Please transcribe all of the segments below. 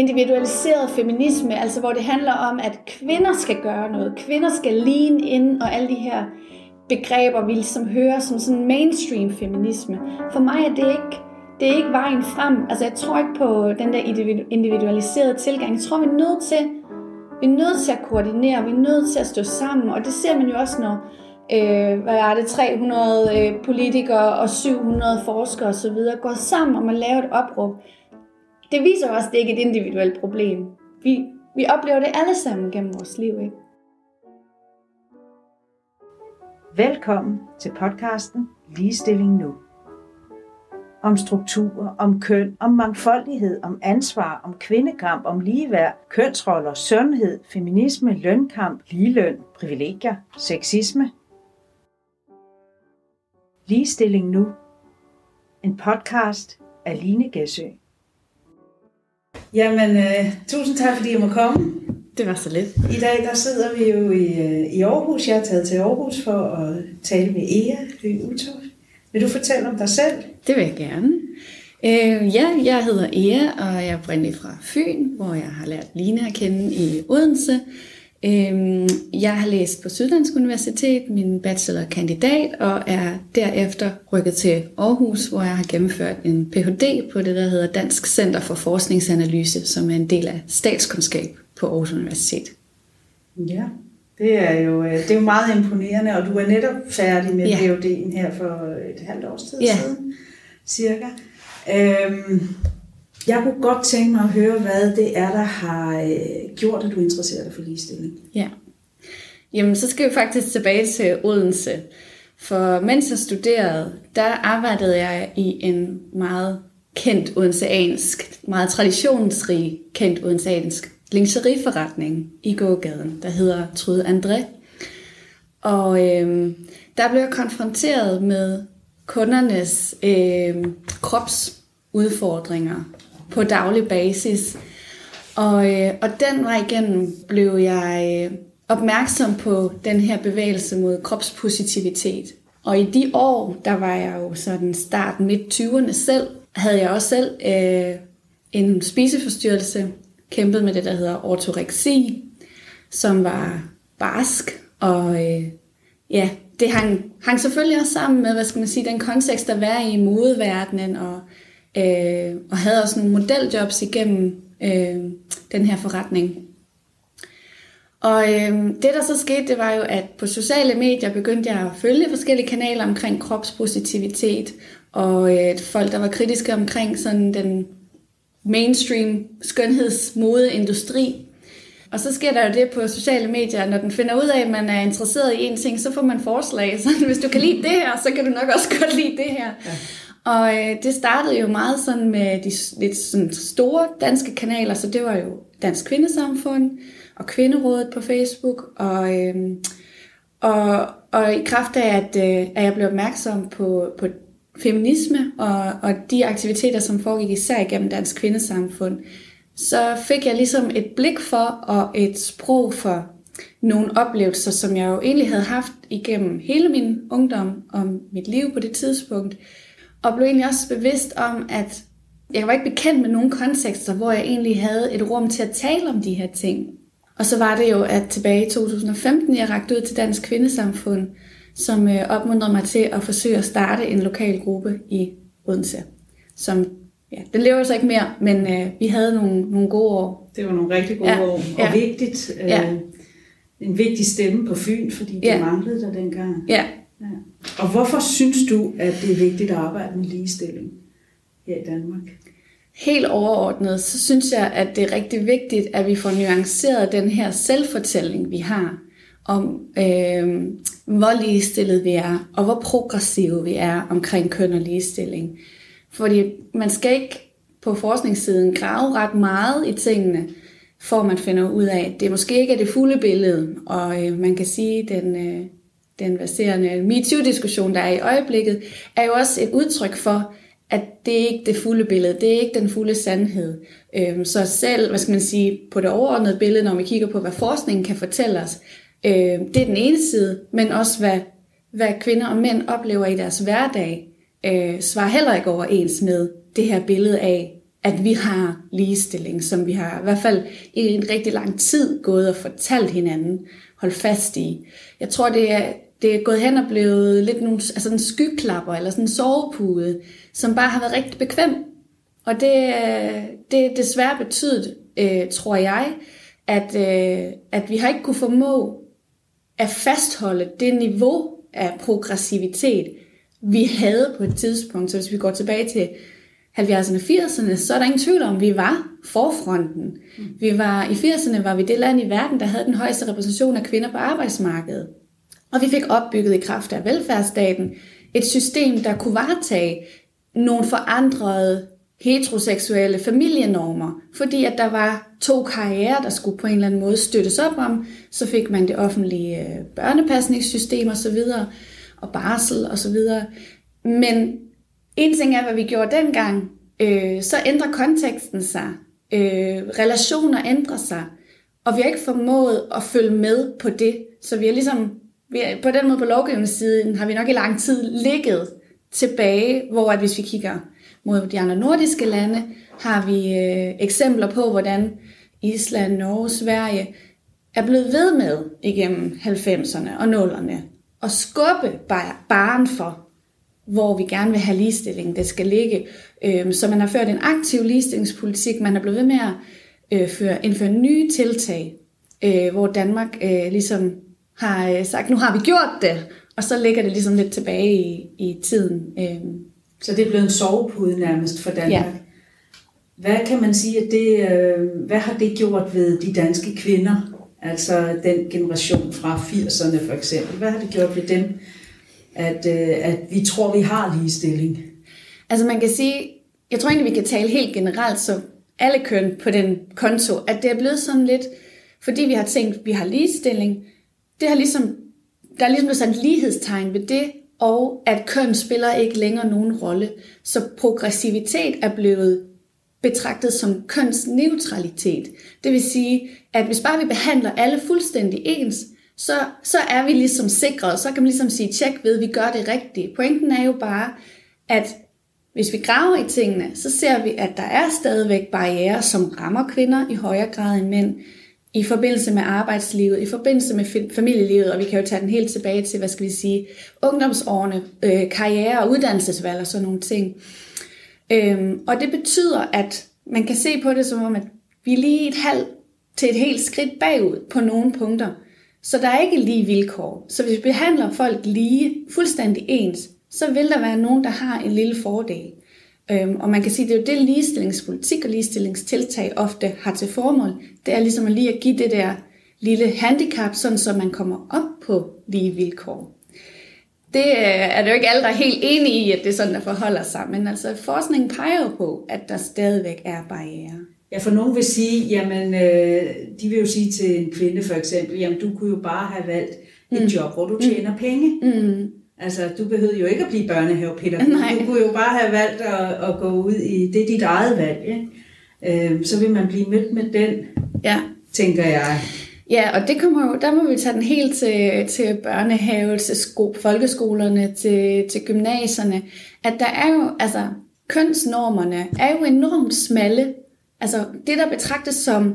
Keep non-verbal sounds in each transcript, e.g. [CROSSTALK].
individualiseret feminisme, altså hvor det handler om, at kvinder skal gøre noget, kvinder skal lean ind, og alle de her begreber, vi ligesom hører som sådan mainstream feminisme. For mig er det ikke, det er ikke vejen frem. Altså jeg tror ikke på den der individualiserede tilgang. Jeg tror, vi er nødt til, vi er nødt til at koordinere, vi er nødt til at stå sammen, og det ser man jo også, når øh, hvad er det, 300 øh, politikere og 700 forskere osv. går sammen om at lave et opråb. Det viser også, at det ikke er et individuelt problem. Vi, vi oplever det alle sammen gennem vores liv, ikke? Velkommen til podcasten Ligestilling Nu. Om struktur, om køn, om mangfoldighed, om ansvar, om kvindekamp, om ligeværd, kønsroller, sundhed, feminisme, lønkamp, ligeløn, privilegier, sexisme. Ligestilling Nu. En podcast af Line Gæsø. Jamen, uh, tusind tak, fordi jeg må komme. Det var så lidt. I dag der sidder vi jo i, uh, i Aarhus. Jeg er taget til Aarhus for at tale med Ea Høgh Utoft. Vil du fortælle om dig selv? Det vil jeg gerne. Uh, ja, jeg hedder Ea, og jeg er oprindeligt fra Fyn, hvor jeg har lært Line at kende i Odense. Øhm, jeg har læst på Syddansk Universitet, min bachelorkandidat, og er derefter rykket til Aarhus, hvor jeg har gennemført en Ph.D. på det, der hedder Dansk Center for Forskningsanalyse, som er en del af statskundskab på Aarhus Universitet. Ja, det er jo, øh, det er jo meget imponerende, og du er netop færdig med ja. Ph.D.'en her for et halvt års tid ja. siden, cirka. Øhm, jeg kunne godt tænke mig at høre, hvad det er, der har øh, gjort, at du interesserer dig for ligestilling. Ja. Jamen, så skal vi faktisk tilbage til Odense. For mens jeg studerede, der arbejdede jeg i en meget kendt odenseansk, meget traditionsrig kendt odenseansk lingerieforretning i gågaden, der hedder Trude André. Og øh, der blev jeg konfronteret med kundernes øh, kropsudfordringer på daglig basis. Og, øh, og den vej igennem blev jeg øh, opmærksom på den her bevægelse mod kropspositivitet. Og i de år, der var jeg jo sådan start midt 20'erne selv, havde jeg også selv øh, en spiseforstyrrelse, kæmpet med det, der hedder ortoreksi, som var barsk, og øh, ja, det hang, hang selvfølgelig også sammen med, hvad skal man sige, den kontekst, der var i modeverdenen, og øh, og havde også nogle modeljobs igennem øh, den her forretning. Og øh, det, der så skete, det var jo, at på sociale medier begyndte jeg at følge forskellige kanaler omkring kropspositivitet, og øh, folk, der var kritiske omkring sådan den mainstream skønhedsmodeindustri. Og så sker der jo det på sociale medier, når den finder ud af, at man er interesseret i en ting, så får man forslag. [LAUGHS] Så hvis du kan lide det her, så kan du nok også godt lide det her. Ja. Og øh, det startede jo meget sådan med de lidt sådan store danske kanaler, så det var jo Dansk Kvindesamfund og Kvinderådet på Facebook. Og, øh, og, og i kraft af, at, øh, at jeg blev opmærksom på, på feminisme og, og de aktiviteter, som foregik især igennem Dansk Kvindesamfund, så fik jeg ligesom et blik for og et sprog for nogle oplevelser, som jeg jo egentlig havde haft igennem hele min ungdom og mit liv på det tidspunkt, og blev egentlig også bevidst om, at jeg var ikke bekendt med nogen kontekster, hvor jeg egentlig havde et rum til at tale om de her ting. Og så var det jo, at tilbage i 2015, jeg rakte ud til Dansk Kvindesamfund, som øh, opmuntrede mig til at forsøge at starte en lokal gruppe i Odense. Som, ja, den lever så ikke mere, men øh, vi havde nogle, nogle gode år. Det var nogle rigtig gode ja, år, og ja. vigtigt. Øh, ja. En vigtig stemme på Fyn, fordi det ja. manglede der dengang. Ja, Ja. Og hvorfor synes du, at det er vigtigt at arbejde med ligestilling her i Danmark? Helt overordnet, så synes jeg, at det er rigtig vigtigt, at vi får nuanceret den her selvfortælling, vi har om, øh, hvor ligestillet vi er, og hvor progressive vi er omkring køn og ligestilling. Fordi man skal ikke på forskningssiden grave ret meget i tingene, for man finder ud af, at det måske ikke er det fulde billede, og øh, man kan sige, at den, øh, den baserende MeToo-diskussion, der er i øjeblikket, er jo også et udtryk for, at det er ikke det fulde billede, det er ikke den fulde sandhed. Øhm, så selv, hvad skal man sige, på det overordnede billede, når vi kigger på, hvad forskningen kan fortælle os, øhm, det er den ene side, men også hvad, hvad kvinder og mænd oplever i deres hverdag, øh, svarer heller ikke overens med det her billede af, at vi har ligestilling, som vi har i hvert fald i en rigtig lang tid gået og fortalt hinanden, holdt fast i. Jeg tror, det er, det er gået hen og blevet lidt nogle, altså en skyklapper eller sådan en sovepude, som bare har været rigtig bekvem. Og det, det er desværre betydet, øh, tror jeg, at, øh, at vi har ikke kunne formå at fastholde det niveau af progressivitet, vi havde på et tidspunkt. Så hvis vi går tilbage til 70'erne og 80'erne, så er der ingen tvivl om, at vi var forfronten. Vi var, I 80'erne var vi det land i verden, der havde den højeste repræsentation af kvinder på arbejdsmarkedet. Og vi fik opbygget i kraft af velfærdsstaten et system, der kunne varetage nogle forandrede heteroseksuelle familienormer, fordi at der var to karrierer, der skulle på en eller anden måde støttes op om. Så fik man det offentlige øh, børnepasningssystem og så videre, og barsel og så videre. Men en ting er, hvad vi gjorde dengang, øh, så ændrer konteksten sig. Øh, relationer ændrer sig. Og vi har ikke formået at følge med på det. Så vi har ligesom, vi på den måde på lovgivningssiden, har vi nok i lang tid ligget tilbage, hvor at hvis vi kigger mod de andre nordiske lande, har vi øh, eksempler på, hvordan Island, Norge, Sverige er blevet ved med igennem 90'erne og 0'erne at skubbe barn for, hvor vi gerne vil have ligestilling, det skal ligge. Øh, så man har ført en aktiv ligestillingspolitik, man er blevet ved med at øh, føre, indføre nye tiltag, øh, hvor Danmark øh, ligesom har øh, sagt, nu har vi gjort det, og så ligger det ligesom lidt tilbage i, i tiden. Øh, så det er blevet en sovepude nærmest for Danmark. Ja. Hvad kan man sige, at det, øh, hvad har det gjort ved de danske kvinder? Altså den generation fra 80'erne for eksempel. Hvad har det gjort ved dem, at, øh, at vi tror, vi har ligestilling? Altså man kan sige, jeg tror egentlig, vi kan tale helt generelt, så alle køn på den konto, at det er blevet sådan lidt, fordi vi har tænkt, at vi har ligestilling, det har ligesom, der er ligesom blevet sådan lighedstegn ved det, og at køn spiller ikke længere nogen rolle. Så progressivitet er blevet betragtet som kønsneutralitet. Det vil sige, at hvis bare vi behandler alle fuldstændig ens, så, så er vi ligesom sikret, så kan man ligesom sige, tjek ved, vi gør det rigtigt. Pointen er jo bare, at hvis vi graver i tingene, så ser vi, at der er stadigvæk barriere, som rammer kvinder i højere grad end mænd i forbindelse med arbejdslivet, i forbindelse med familielivet, og vi kan jo tage den helt tilbage til, hvad skal vi sige, ungdomsårene, øh, karriere og uddannelsesvalg og sådan nogle ting. Øhm, og det betyder, at man kan se på det som om, at vi er lige et halvt til et helt skridt bagud på nogle punkter. Så der er ikke lige vilkår. Så hvis vi behandler folk lige, fuldstændig ens, så vil der være nogen, der har en lille fordel. Øhm, og man kan sige, at det er jo det ligestillingspolitik og ligestillingstiltag ofte har til formål. Det er ligesom at lige at give det der lille handicap, sådan så man kommer op på lige vilkår. Det øh, er det jo ikke alle, der er helt enige i, at det er sådan, der forholder sig. Men altså, forskningen peger jo på, at der stadigvæk er barriere. Ja, for nogen vil sige, jamen, øh, de vil jo sige til en kvinde for eksempel, jamen, du kunne jo bare have valgt et mm. job, hvor du tjener mm. penge. Mm. Altså, du behøvede jo ikke at blive børnehavepædagog. [LAUGHS] Nej. Du kunne jo bare have valgt at, at gå ud i, det er dit eget valg, ikke? Øh, så vil man blive mødt med den, ja. tænker jeg. Ja, og det kommer jo, der må vi tage den helt til, til børnehave, til sko, folkeskolerne, til, til gymnasierne, at der er jo, altså, kønsnormerne er jo enormt smalle. Altså, det der betragtes som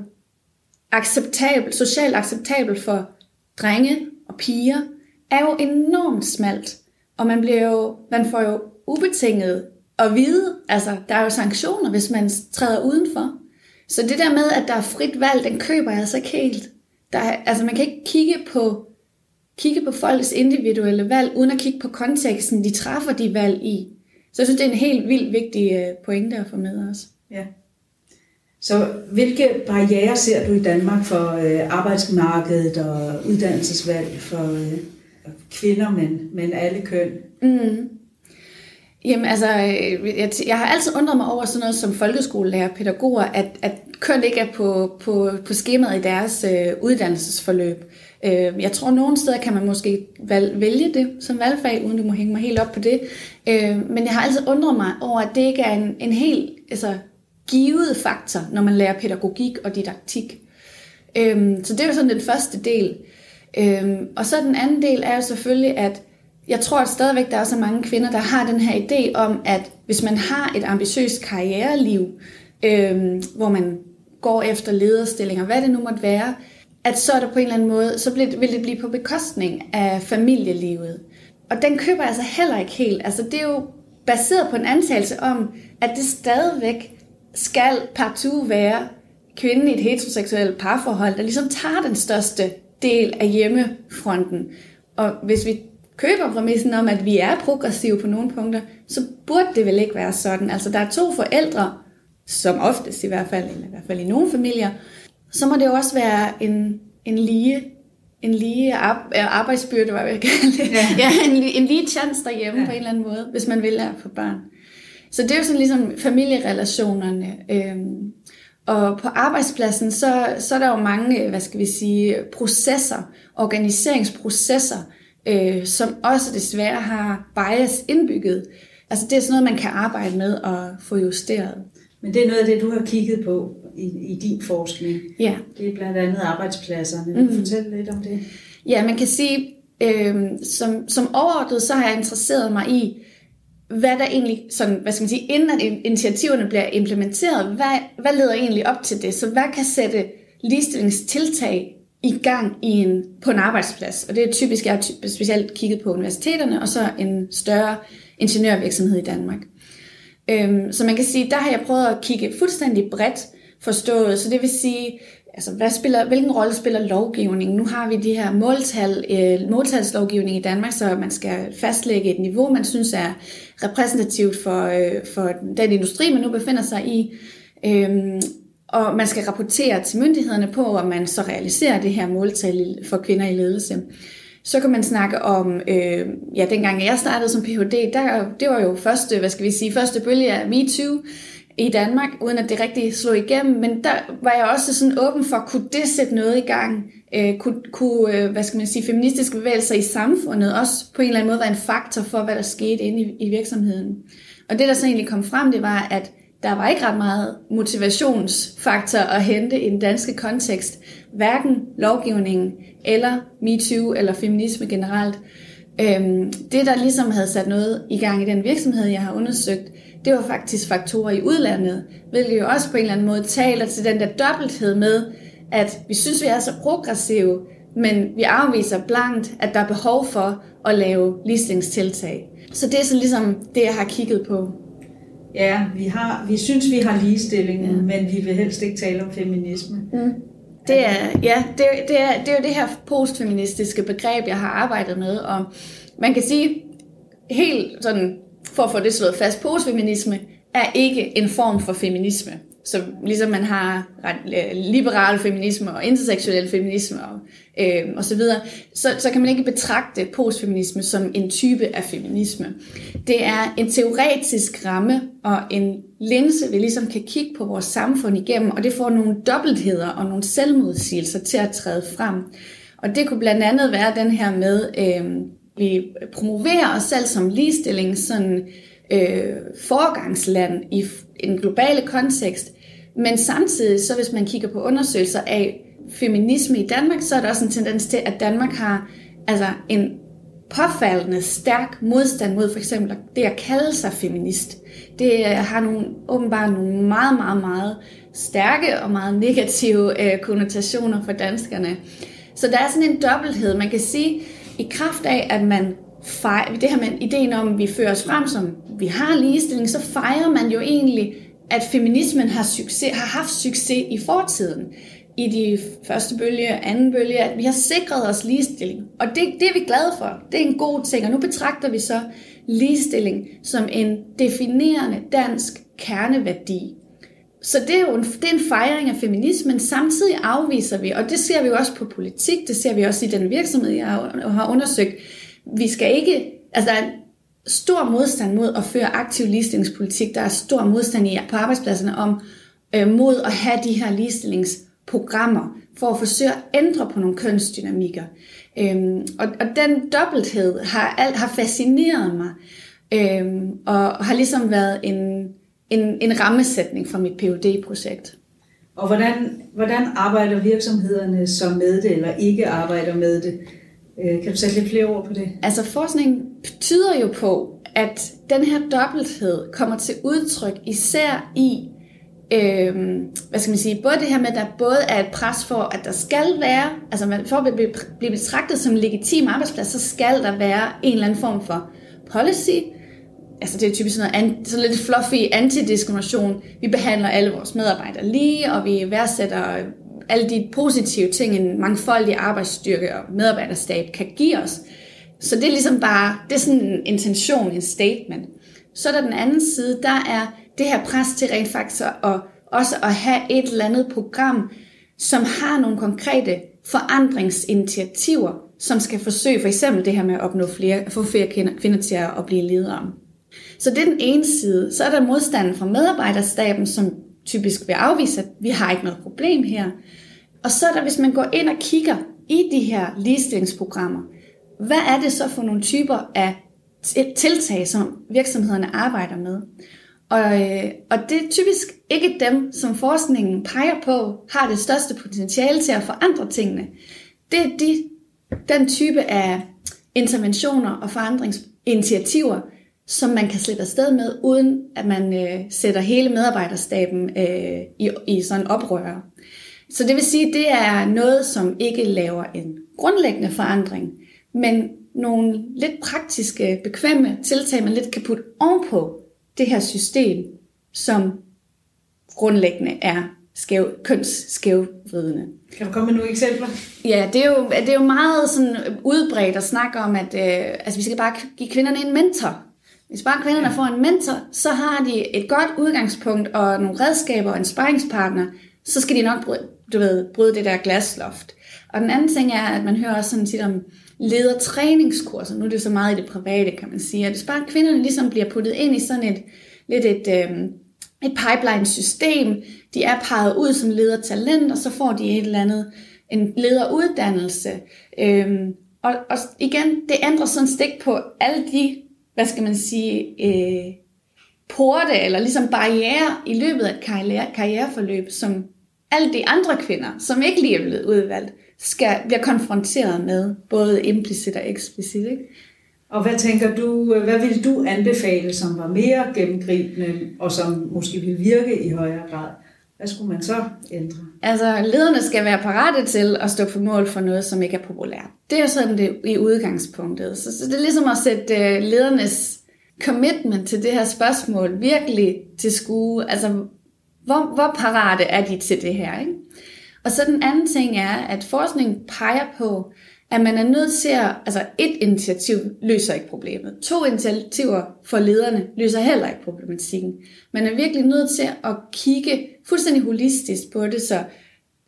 acceptabelt, socialt acceptabelt for drenge og piger, er jo enormt smalt. Og man, bliver jo, man får jo ubetinget at vide, altså der er jo sanktioner, hvis man træder udenfor. Så det der med, at der er frit valg, den køber jeg altså ikke helt. Der er, altså man kan ikke kigge på, kigge på folks individuelle valg, uden at kigge på konteksten, de træffer de valg i. Så jeg synes, det er en helt vildt vigtig øh, pointe at få med os. Ja. Så hvilke barriere ser du i Danmark for øh, arbejdsmarkedet og uddannelsesvalg for øh, kvinder, men, men alle køn? Mm. Jamen altså, øh, jeg, jeg har altid undret mig over sådan noget som folkeskolelærer, pædagoger, at, at køn ikke er på, på, på skemaet i deres øh, uddannelsesforløb. Øh, jeg tror, at nogle steder kan man måske valg, vælge det som valgfag, uden du må hænge mig helt op på det. Øh, men jeg har altid undret mig over, at det ikke er en, en helt altså, givet faktor, når man lærer pædagogik og didaktik. Øh, så det er jo sådan den første del. Øh, Øhm, og så den anden del er jo selvfølgelig, at jeg tror at stadigvæk, der er så mange kvinder, der har den her idé om, at hvis man har et ambitiøst karriereliv, øhm, hvor man går efter lederstillinger, hvad det nu måtte være, at så er der på en eller anden måde, så vil det blive på bekostning af familielivet. Og den køber jeg altså heller ikke helt. Altså det er jo baseret på en antagelse om, at det stadigvæk skal partout være kvinden i et heteroseksuelt parforhold, der ligesom tager den største del af hjemmefronten. Og hvis vi køber præmissen om, at vi er progressive på nogle punkter, så burde det vel ikke være sådan. Altså der er to forældre, som oftest i hvert fald, eller i hvert fald i nogle familier, så må det jo også være en, en lige en lige arbejdsbyrde, hvad jeg kalde det. Ja. ja en, en lige chance derhjemme ja. på en eller anden måde, hvis man vil at få børn. Så det er jo sådan ligesom familierelationerne. Øhm, og på arbejdspladsen, så, så er der jo mange, hvad skal vi sige, processer, organiseringsprocesser, øh, som også desværre har bias indbygget. Altså det er sådan noget, man kan arbejde med og få justeret. Men det er noget af det, du har kigget på i, i din forskning. Ja. Det er blandt andet arbejdspladserne. Vil du mm. fortælle lidt om det? Ja, man kan sige, øh, som, som overordnet, så har jeg interesseret mig i, hvad der egentlig, sådan, hvad skal man sige, inden at initiativerne bliver implementeret, hvad, hvad leder egentlig op til det? Så hvad kan sætte ligestillingstiltag i gang i en, på en arbejdsplads? Og det er typisk, jeg har specielt kigget på universiteterne, og så en større ingeniørvirksomhed i Danmark. Øhm, så man kan sige, der har jeg prøvet at kigge fuldstændig bredt forstået. Så det vil sige, altså, hvad spiller, hvilken rolle spiller lovgivningen? Nu har vi de her måltal, øh, måltalslovgivning i Danmark, så man skal fastlægge et niveau, man synes er repræsentativt for, øh, for den industri, man nu befinder sig i. Øhm, og man skal rapportere til myndighederne på, om man så realiserer det her måltal for kvinder i ledelse. Så kan man snakke om, øh, ja, dengang jeg startede som Ph.D., der, det var jo første, hvad skal vi sige, første bølge af MeToo i Danmark, uden at det rigtig slog igennem, men der var jeg også sådan åben for, kunne det sætte noget i gang? Øh, kunne, kunne øh, hvad skal man sige, feministiske bevægelser i samfundet også på en eller anden måde være en faktor for, hvad der skete inde i, i virksomheden? Og det, der så egentlig kom frem, det var, at der var ikke ret meget motivationsfaktor at hente i den danske kontekst. Hverken lovgivningen eller MeToo eller feminisme generelt. Øhm, det, der ligesom havde sat noget i gang i den virksomhed, jeg har undersøgt, det var faktisk faktorer i udlandet, hvilket jo også på en eller anden måde taler til den der dobbelthed med, at vi synes, vi er så progressive, men vi afviser blankt, at der er behov for at lave ligestillingstiltag. Så det er så ligesom det, jeg har kigget på. Ja, vi, har, vi synes, vi har ligestilling, ja. men vi vil helst ikke tale om feminisme. Mm. Det er, ja, det, det, er, det er jo det her postfeministiske begreb, jeg har arbejdet med, og man kan sige, helt sådan, for at få det slået fast, postfeminisme er ikke en form for feminisme. Så ligesom man har liberal feminisme og interseksuel feminisme og, øh, og så videre, så, så kan man ikke betragte postfeminisme som en type af feminisme. Det er en teoretisk ramme og en linse, vi ligesom kan kigge på vores samfund igennem, og det får nogle dobbeltheder og nogle selvmodsigelser til at træde frem. Og det kunne blandt andet være den her med, øh, vi promoverer os selv som ligestilling, sådan øh, forgangsland i en globale kontekst, men samtidig, så hvis man kigger på undersøgelser af feminisme i Danmark, så er der også en tendens til, at Danmark har altså en påfaldende stærk modstand mod for eksempel det at kalde sig feminist. Det har nogle, åbenbart nogle meget, meget, meget stærke og meget negative øh, konnotationer for danskerne. Så der er sådan en dobbelthed. Man kan sige, i kraft af, at man fejrer, det her med ideen om, at vi fører os frem som, vi har ligestilling, så fejrer man jo egentlig at feminismen har, succes, har haft succes i fortiden. I de første bølge, anden bølge, at vi har sikret os ligestilling. Og det, det er vi glade for. Det er en god ting. Og nu betragter vi så ligestilling som en definerende dansk kerneværdi. Så det er jo en, det er en fejring af feminismen. Samtidig afviser vi, og det ser vi jo også på politik, det ser vi også i den virksomhed, jeg har undersøgt. Vi skal ikke, altså der er stor modstand mod at føre aktiv ligestillingspolitik. Der er stor modstand i, på arbejdspladserne om øh, mod at have de her ligestillingsprogrammer for at forsøge at ændre på nogle kønsdynamikker. Øhm, og, og den dobbelthed har, alt, har fascineret mig, øhm, og har ligesom været en, en, en rammesætning for mit phd projekt Og hvordan, hvordan arbejder virksomhederne så med det, eller ikke arbejder med det? Øh, kan du sætte lidt flere ord på det? Altså forskning tyder jo på, at den her dobbelthed kommer til udtryk især i, øh, hvad skal man sige, både det her med, at der både er et pres for, at der skal være, altså man, for at blive, blive betragtet som en legitim arbejdsplads, så skal der være en eller anden form for policy, altså det er typisk sådan, noget, sådan lidt fluffy antidiskrimination. Vi behandler alle vores medarbejdere lige, og vi værdsætter alle de positive ting, en mangfoldig arbejdsstyrke og medarbejderstab kan give os. Så det er ligesom bare, det er sådan en intention, en statement. Så er der den anden side, der er det her pres til rent faktisk at, også at have et eller andet program, som har nogle konkrete forandringsinitiativer, som skal forsøge for eksempel det her med at opnå flere, få flere kvinder til at blive ledere. Så det er den ene side. Så er der modstanden fra medarbejderstaben, som typisk vil afvise, at vi har ikke noget problem her. Og så er der, hvis man går ind og kigger i de her ligestillingsprogrammer, hvad er det så for nogle typer af tiltag, som virksomhederne arbejder med? Og, øh, og det er typisk ikke dem, som forskningen peger på, har det største potentiale til at forandre tingene. Det er de, den type af interventioner og forandringsinitiativer, som man kan slippe afsted med, uden at man øh, sætter hele medarbejderstaben øh, i, i sådan oprør. Så det vil sige, at det er noget, som ikke laver en grundlæggende forandring, men nogle lidt praktiske, bekvemme tiltag, man lidt kan putte ovenpå det her system, som grundlæggende er skæv, kønsskævvridende. Kan du komme med nogle eksempler? Ja, det er jo, det er jo meget sådan udbredt at snakke om, at øh, altså, vi skal bare give kvinderne en mentor. Hvis bare kvinderne får en mentor, så har de et godt udgangspunkt og nogle redskaber og en sparringspartner, så skal de nok bryde, du ved, bryde det der glasloft. Og den anden ting er, at man hører også sådan tit om ledertræningskurser. Nu er det så meget i det private, kan man sige. Det er bare kvinderne ligesom bliver puttet ind i sådan et, lidt et, øh, et pipeline-system, de er peget ud som ledertalent, og så får de et eller andet, en lederuddannelse. Øh, og, og igen, det ændrer sådan stik på alle de hvad skal man sige, øh, porte eller ligesom barriere i løbet af et karriere, karriereforløb, som alle de andre kvinder, som ikke lige er blevet udvalgt, skal bliver konfronteret med, både implicit og eksplicit. Ikke? Og hvad tænker du, hvad vil du anbefale, som var mere gennemgribende, og som måske vil virke i højere grad? Hvad skulle man så ændre? Altså, lederne skal være parate til at stå på mål for noget, som ikke er populært. Det er sådan det i udgangspunktet. Så, så det er ligesom at sætte uh, ledernes commitment til det her spørgsmål virkelig til skue. Altså, hvor, hvor parate er de til det her? Ikke? Og så den anden ting er, at forskning peger på, at man er nødt til at, altså et initiativ løser ikke problemet. To initiativer for lederne løser heller ikke problematikken. Man er virkelig nødt til at kigge fuldstændig holistisk på det, så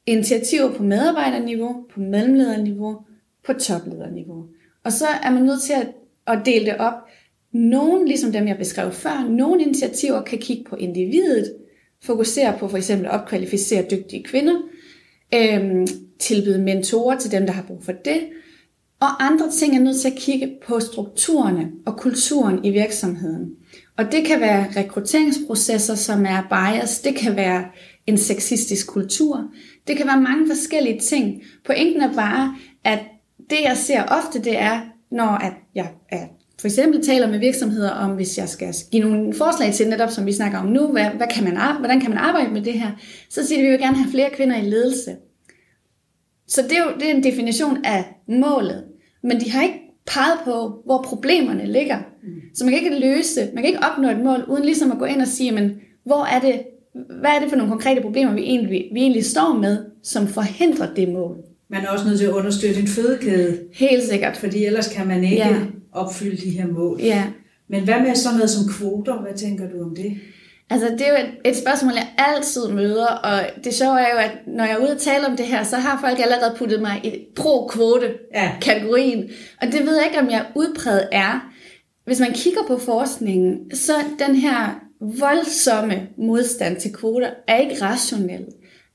initiativer på medarbejderniveau, på mellemlederniveau, på toplederniveau. Og så er man nødt til at, at dele det op. Nogle, ligesom dem jeg beskrev før, nogle initiativer kan kigge på individet, fokusere på for eksempel at opkvalificere dygtige kvinder, øhm, tilbyde mentorer til dem, der har brug for det, og andre ting er nødt til at kigge på strukturerne og kulturen i virksomheden. Og det kan være rekrutteringsprocesser, som er bias, det kan være en sexistisk kultur, det kan være mange forskellige ting. Pointen er bare, at det jeg ser ofte, det er, når at jeg er for eksempel taler med virksomheder om, hvis jeg skal give nogle forslag til netop, som vi snakker om nu, hvad, hvad kan man, hvordan kan man arbejde med det her, så siger de, at vi vil gerne have flere kvinder i ledelse. Så det er jo det er en definition af målet. Men de har ikke peget på, hvor problemerne ligger. Så man kan ikke løse, man kan ikke opnå et mål, uden ligesom at gå ind og sige, men hvor er det, hvad er det for nogle konkrete problemer, vi egentlig, vi egentlig står med, som forhindrer det mål. Man er også nødt til at understøtte en fødekæde. Helt sikkert. Fordi ellers kan man ikke ja. Opfylde de her mål. Ja. Men hvad med sådan noget som kvoter? Hvad tænker du om det? Altså, det er jo et, et spørgsmål, jeg altid møder, og det sjove er jo, at når jeg er ude og tale om det her, så har folk allerede puttet mig i pro-kvote-kategorien. Ja. Og det ved jeg ikke, om jeg udpræget er. Hvis man kigger på forskningen, så den her voldsomme modstand til kvoter er ikke rationel.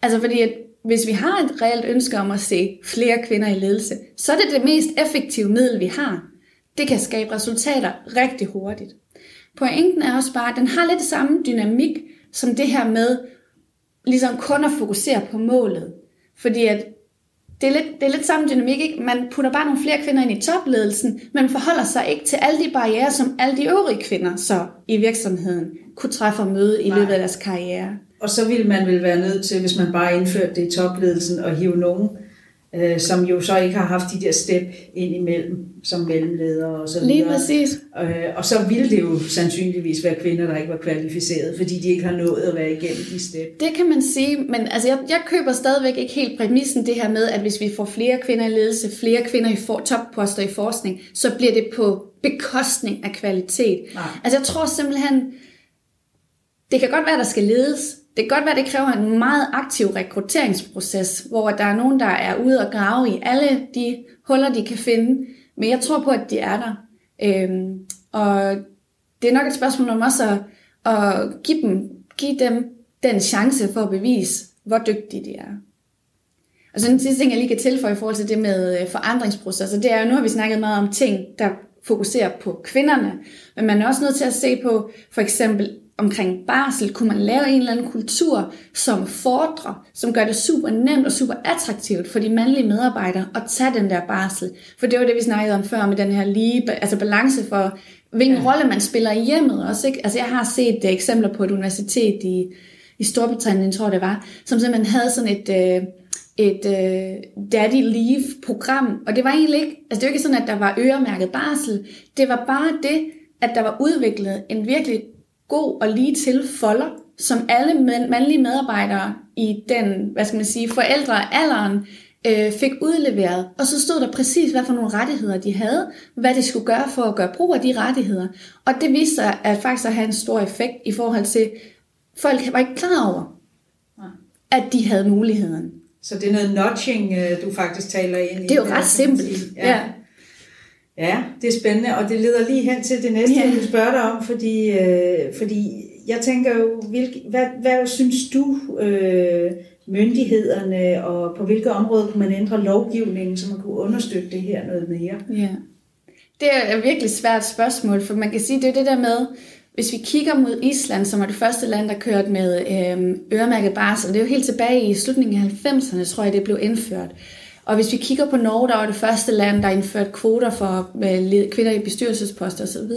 Altså fordi, at hvis vi har et reelt ønske om at se flere kvinder i ledelse, så er det det mest effektive middel, vi har. Det kan skabe resultater rigtig hurtigt. Pointen er også bare, at den har lidt samme dynamik som det her med ligesom kun at fokusere på målet. Fordi at det er, lidt, det er lidt samme dynamik, ikke? Man putter bare nogle flere kvinder ind i topledelsen, men forholder sig ikke til alle de barriere, som alle de øvrige kvinder så i virksomheden kunne træffe og møde i løbet af deres karriere. og så ville man vel være nødt til, hvis man bare indførte det i topledelsen, og hive nogen øh, som jo så ikke har haft de der step ind imellem som mellemledere og så videre. Lige præcis. Øh, og så ville det jo sandsynligvis være kvinder, der ikke var kvalificeret, fordi de ikke har nået at være igennem de step. Det kan man sige, men altså jeg, jeg køber stadigvæk ikke helt præmissen det her med, at hvis vi får flere kvinder i ledelse, flere kvinder i for, topposter i forskning, så bliver det på bekostning af kvalitet. Nej. Altså jeg tror simpelthen, det kan godt være, der skal ledes, det kan godt være, at det kræver en meget aktiv rekrutteringsproces, hvor der er nogen, der er ude og grave i alle de huller, de kan finde. Men jeg tror på, at de er der. Øhm, og det er nok et spørgsmål om også at, at give, dem, give dem den chance for at bevise, hvor dygtige de er. Og så den sidste ting, jeg lige kan tilføje i forhold til det med øh, forandringsprocesser, det er jo, nu har vi snakket meget om ting, der fokuserer på kvinderne, men man er også nødt til at se på for eksempel omkring barsel, kunne man lave en eller anden kultur, som fordrer, som gør det super nemt og super attraktivt for de mandlige medarbejdere at tage den der barsel. For det var det, vi snakkede om før med den her lige, altså balance for, hvilken ja. rolle man spiller i hjemmet også. Ikke? Altså jeg har set uh, eksempler på et universitet i, i Storbritannien, tror jeg det var, som simpelthen havde sådan et, uh, et uh, daddy leave program, og det var egentlig ikke, altså det var ikke sådan, at der var øremærket barsel, det var bare det, at der var udviklet en virkelig god og lige til folder, som alle mandlige medarbejdere i den, hvad skal man sige, forældrealderen øh, fik udleveret. Og så stod der præcis, hvad for nogle rettigheder de havde, hvad de skulle gøre for at gøre brug af de rettigheder. Og det viste sig at faktisk at have en stor effekt i forhold til, folk var ikke klar over, at de havde muligheden. Så det er noget notching, øh, du faktisk taler ind i? Det er jo ret simpelt. Ja. ja. Ja, det er spændende, og det leder lige hen til det næste, ja. jeg vil spørge dig om, fordi, øh, fordi jeg tænker jo, hvilke, hvad, hvad synes du, øh, myndighederne, og på hvilke områder kunne man ændre lovgivningen, så man kunne understøtte det her noget mere? Ja, det er et virkelig svært spørgsmål, for man kan sige, det er det der med, hvis vi kigger mod Island, som er det første land, der kørte med øh, øremærket barsel, det er jo helt tilbage i slutningen af 90'erne, tror jeg, det blev indført. Og hvis vi kigger på Norge, der var det første land, der indførte kvoter for øh, kvinder i bestyrelsesposter osv.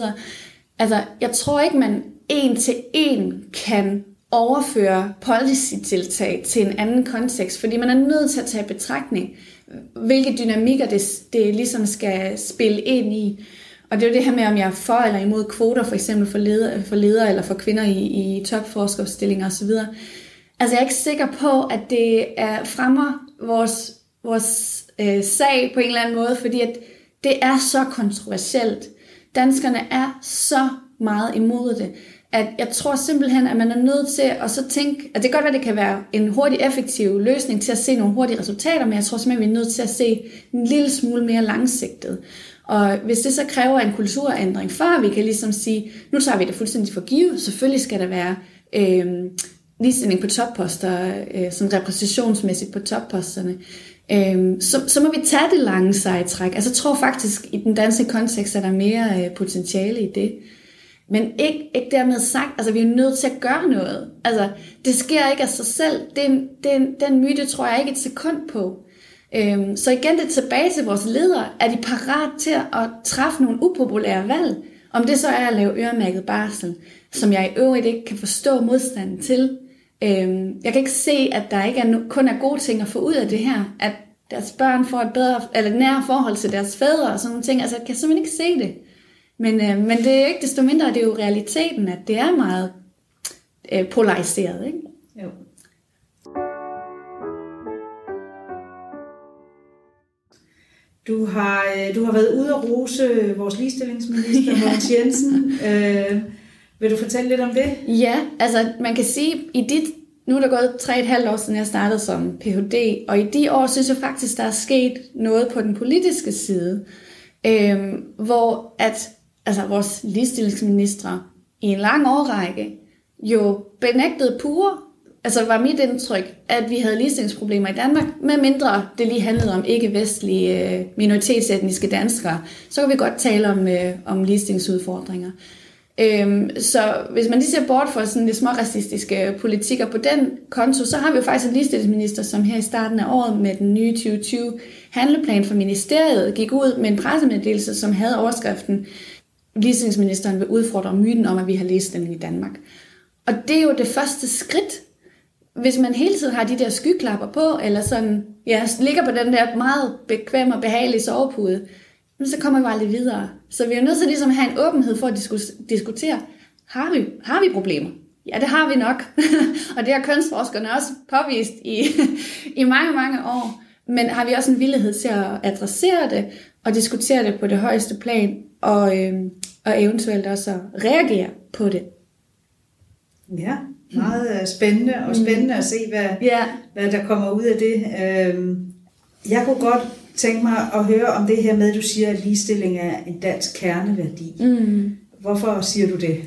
Altså, jeg tror ikke, man en til en kan overføre policy-tiltag til en anden kontekst, fordi man er nødt til at tage betragtning, hvilke dynamikker det, det ligesom skal spille ind i. Og det er jo det her med, om jeg er for eller imod kvoter, for eksempel for ledere, for ledere eller for kvinder i, i topforskerstillinger osv. Altså jeg er ikke sikker på, at det er fremmer vores vores øh, sag på en eller anden måde, fordi at det er så kontroversielt. Danskerne er så meget imod det, at jeg tror simpelthen, at man er nødt til at så tænke, at det kan godt være, at det kan være en hurtig, effektiv løsning til at se nogle hurtige resultater, men jeg tror simpelthen, at vi er nødt til at se en lille smule mere langsigtet. Og hvis det så kræver en kulturændring, før vi kan ligesom sige, nu tager vi det fuldstændig for givet, selvfølgelig skal der være øh, ligestilling på topposter, øh, sådan repræsentationsmæssigt på topposterne, øhm, så, så må vi tage det lange sejtræk. Altså jeg tror faktisk, i den danske kontekst er der mere øh, potentiale i det. Men ikke, ikke dermed sagt, altså vi er nødt til at gøre noget. Altså det sker ikke af sig selv. Den, den, den myte tror jeg ikke et sekund på. Øhm, så igen det tilbage til vores ledere. Er de parat til at træffe nogle upopulære valg? Om det så er at lave øremærket barsel, som jeg i øvrigt ikke kan forstå modstanden til. Øhm, jeg kan ikke se, at der ikke er, kun er gode ting at få ud af det her. At deres børn får et bedre, eller et nære forhold til deres fædre og sådan nogle ting. Altså, jeg kan simpelthen ikke se det. Men, øh, men det er ikke desto mindre, det er jo realiteten, at det er meget øh, polariseret. Ikke? Jo. Du har, øh, du har været ude at rose vores ligestillingsminister, [LAUGHS] Mogens Jensen. Øh, vil du fortælle lidt om det? Ja, altså man kan sige, i dit, nu er der gået tre et halvt år siden jeg startede som Ph.D., og i de år synes jeg faktisk, der er sket noget på den politiske side, øh, hvor at altså, vores ligestillingsministre i en lang årrække jo benægtede pure, altså var mit indtryk, at vi havde ligestillingsproblemer i Danmark, med mindre det lige handlede om ikke-vestlige øh, minoritetsetniske danskere, så kan vi godt tale om, øh, om ligestillingsudfordringer. Øhm, så hvis man lige ser bort fra sådan lidt små racistiske politikker på den konto, så har vi jo faktisk en ligestillingsminister, som her i starten af året med den nye 2020 handleplan for ministeriet gik ud med en pressemeddelelse, som havde overskriften Ligestillingsministeren vil udfordre myten om, at vi har ligestilling i Danmark. Og det er jo det første skridt hvis man hele tiden har de der skyklapper på, eller sådan, ja, ligger på den der meget bekvemme og behagelige sovepude, så kommer vi aldrig videre. Så vi er nødt til ligesom at have en åbenhed for at diskutere, har vi, har vi problemer? Ja, det har vi nok. [LAUGHS] og det har kønsforskerne også påvist i, [LAUGHS] i mange, mange år. Men har vi også en villighed til at adressere det og diskutere det på det højeste plan, og, øh, og eventuelt også at reagere på det. Ja, meget øh, spændende, og spændende at se, hvad, ja. hvad der kommer ud af det. Øh, jeg kunne godt tænke mig at høre om det her med, at du siger, at ligestilling er en dansk kerneværdi. Mm. Hvorfor siger du det?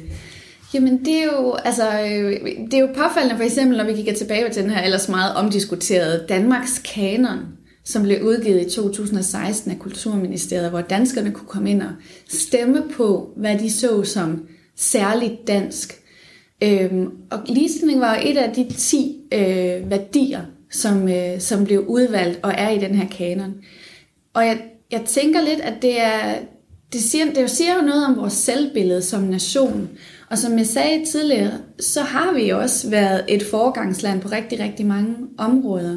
Jamen det er jo, altså, øh, det er jo påfaldende for eksempel, når vi kigger tilbage til den her ellers meget omdiskuterede Danmarks kanon, som blev udgivet i 2016 af Kulturministeriet, hvor danskerne kunne komme ind og stemme på, hvad de så som særligt dansk. Øhm, og ligestilling var et af de 10 øh, værdier, som, øh, som blev udvalgt og er i den her kanon. Og jeg, jeg tænker lidt, at det er, det siger, det siger jo noget om vores selvbillede som nation. Og som jeg sagde tidligere, så har vi også været et foregangsland på rigtig, rigtig mange områder.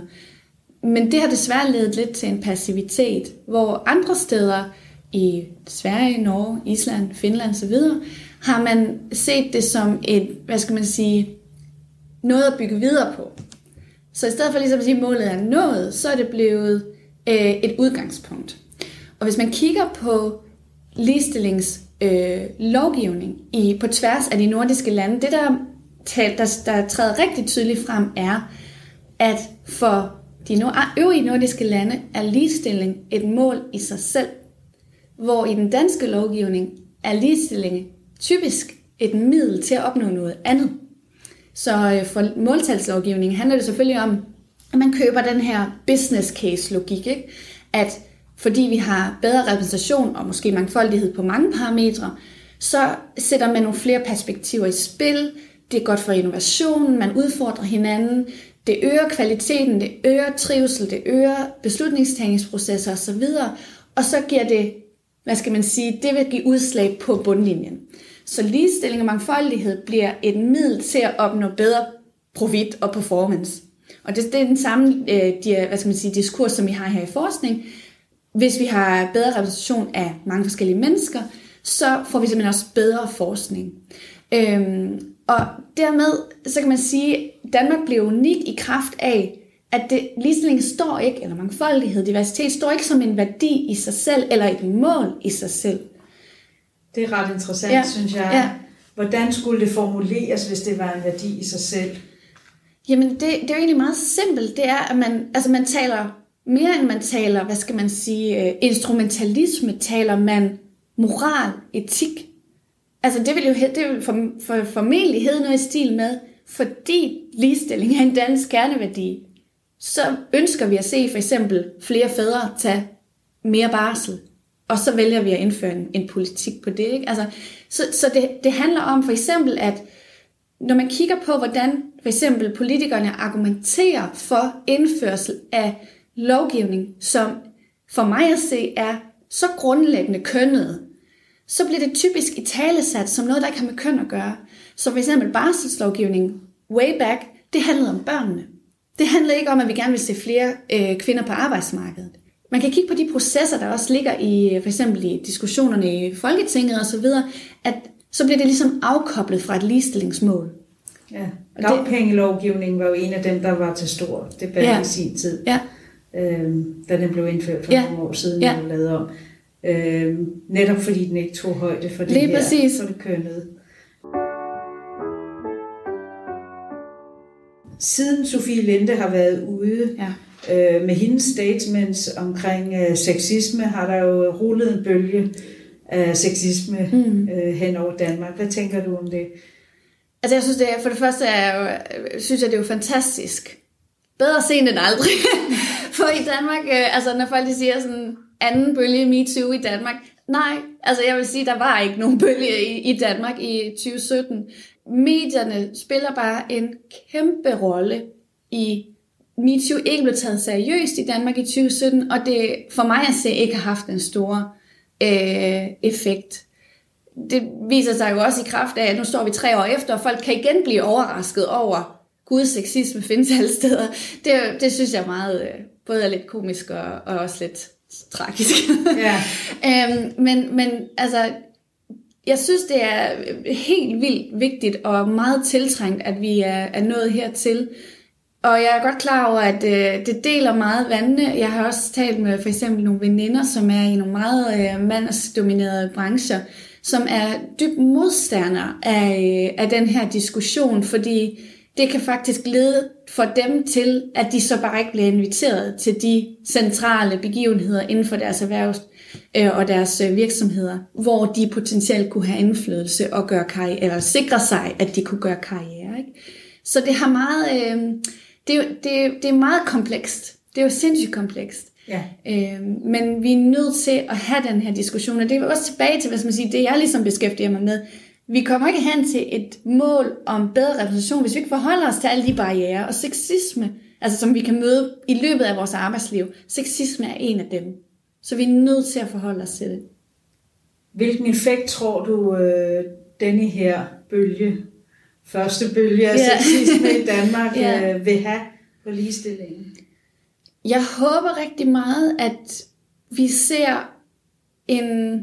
Men det har desværre ledet lidt til en passivitet, hvor andre steder i Sverige, Norge, Island, Finland osv., har man set det som et, hvad skal man sige, noget at bygge videre på. Så i stedet for ligesom at sige, at målet er nået, så er det blevet øh, et udgangspunkt. Og hvis man kigger på ligestillings øh, lovgivning i, på tværs af de nordiske lande, det der, der, der træder rigtig tydeligt frem, er, at for de øvrige nordiske lande er ligestilling et mål i sig selv, hvor i den danske lovgivning er ligestilling typisk et middel til at opnå noget andet. Så øh, for måltalslovgivningen handler det selvfølgelig om, man køber den her business case logik, ikke? at fordi vi har bedre repræsentation og måske mangfoldighed på mange parametre, så sætter man nogle flere perspektiver i spil. Det er godt for innovationen, man udfordrer hinanden, det øger kvaliteten, det øger trivsel, det øger beslutningstagningsprocesser osv., og så giver det, hvad skal man sige, det vil give udslag på bundlinjen. Så ligestilling og mangfoldighed bliver et middel til at opnå bedre profit og performance. Og det, det er den samme øh, de, hvad skal man sige, diskurs, som vi har her i forskning. Hvis vi har bedre repræsentation af mange forskellige mennesker, så får vi simpelthen også bedre forskning. Øhm, og dermed, så kan man sige, at Danmark bliver unik i kraft af, at det, ligestilling står ikke, eller mangfoldighed, diversitet, står ikke som en værdi i sig selv, eller et mål i sig selv. Det er ret interessant, ja. synes jeg. Ja. Hvordan skulle det formuleres, hvis det var en værdi i sig selv? Jamen, det, det er jo egentlig meget simpelt. Det er, at man, altså man taler mere end man taler, hvad skal man sige, øh, instrumentalisme, taler man moral, etik. Altså det vil jo det vil for, for, formentlig hedde noget i stil med, fordi ligestilling er en dansk kerneværdi, så ønsker vi at se for eksempel flere fædre tage mere barsel, og så vælger vi at indføre en, en politik på det. Ikke? Altså, så så det, det handler om for eksempel, at når man kigger på, hvordan for eksempel politikerne argumenterer for indførsel af lovgivning, som for mig at se er så grundlæggende kønnet, så bliver det typisk i talesat som noget, der ikke har med køn at gøre. Så for eksempel barselslovgivning, way back, det handlede om børnene. Det handlede ikke om, at vi gerne vil se flere øh, kvinder på arbejdsmarkedet. Man kan kigge på de processer, der også ligger i for eksempel i diskussionerne i Folketinget osv., at så bliver det ligesom afkoblet fra et ligestillingsmål. Ja, dagpengelovgivningen var jo en af dem, der var til stor debat ja. i sin tid. Ja øh, da den blev indført for ja. nogle år siden, ja. og lavet om. Øh, netop fordi den ikke tog højde for det Lige her, præcis. for det kønnede. Siden Sofie Linde har været ude ja. øh, med hendes statements omkring øh, sexisme, har der jo rullet en bølge af sexisme mm. øh, hen over Danmark. Hvad tænker du om det? Altså jeg synes det er, for det første er jeg jo, synes jeg det er jo fantastisk. Bedre sent end aldrig. [LAUGHS] For i Danmark, øh, altså når folk de siger sådan, anden bølge MeToo i Danmark, nej, altså jeg vil sige, der var ikke nogen bølge i, i Danmark i 2017. Medierne spiller bare en kæmpe rolle i MeToo ikke blev taget seriøst i Danmark i 2017, og det for mig at se ikke har haft en stor øh, effekt. Det viser sig jo også i kraft af, at nu står vi tre år efter, og folk kan igen blive overrasket over, gud, sexisme findes alle steder. Det, det synes jeg meget, øh, både er lidt komisk og, og også lidt tragisk. Ja. [LAUGHS] øhm, men, men altså, jeg synes, det er helt vildt vigtigt og meget tiltrængt, at vi er, er nået hertil. Og jeg er godt klar over, at øh, det deler meget vandene. Jeg har også talt med for eksempel nogle veninder, som er i nogle meget øh, mandsdominerede brancher, som er dybt modstander af, øh, af den her diskussion, fordi det kan faktisk lede for dem til, at de så bare ikke bliver inviteret til de centrale begivenheder inden for deres erhverv øh, og deres øh, virksomheder, hvor de potentielt kunne have indflydelse og gøre karriere, eller sikre sig, at de kunne gøre karriere. Ikke? Så det har meget, øh, det, er, det, det er meget komplekst. Det er jo sindssygt komplekst. Ja. Øh, men vi er nødt til at have den her diskussion, og det er også tilbage til, hvad skal man sige, det jeg ligesom beskæftiger mig med. Vi kommer ikke hen til et mål om bedre repræsentation, hvis vi ikke forholder os til alle de barriere og sexisme, altså som vi kan møde i løbet af vores arbejdsliv. Sexisme er en af dem. Så vi er nødt til at forholde os til det. Hvilken effekt tror du, øh, denne her bølge, første bølge af ja. sexisme i Danmark, [LAUGHS] ja. øh, vil have på ligestillingen? Jeg håber rigtig meget, at vi ser en,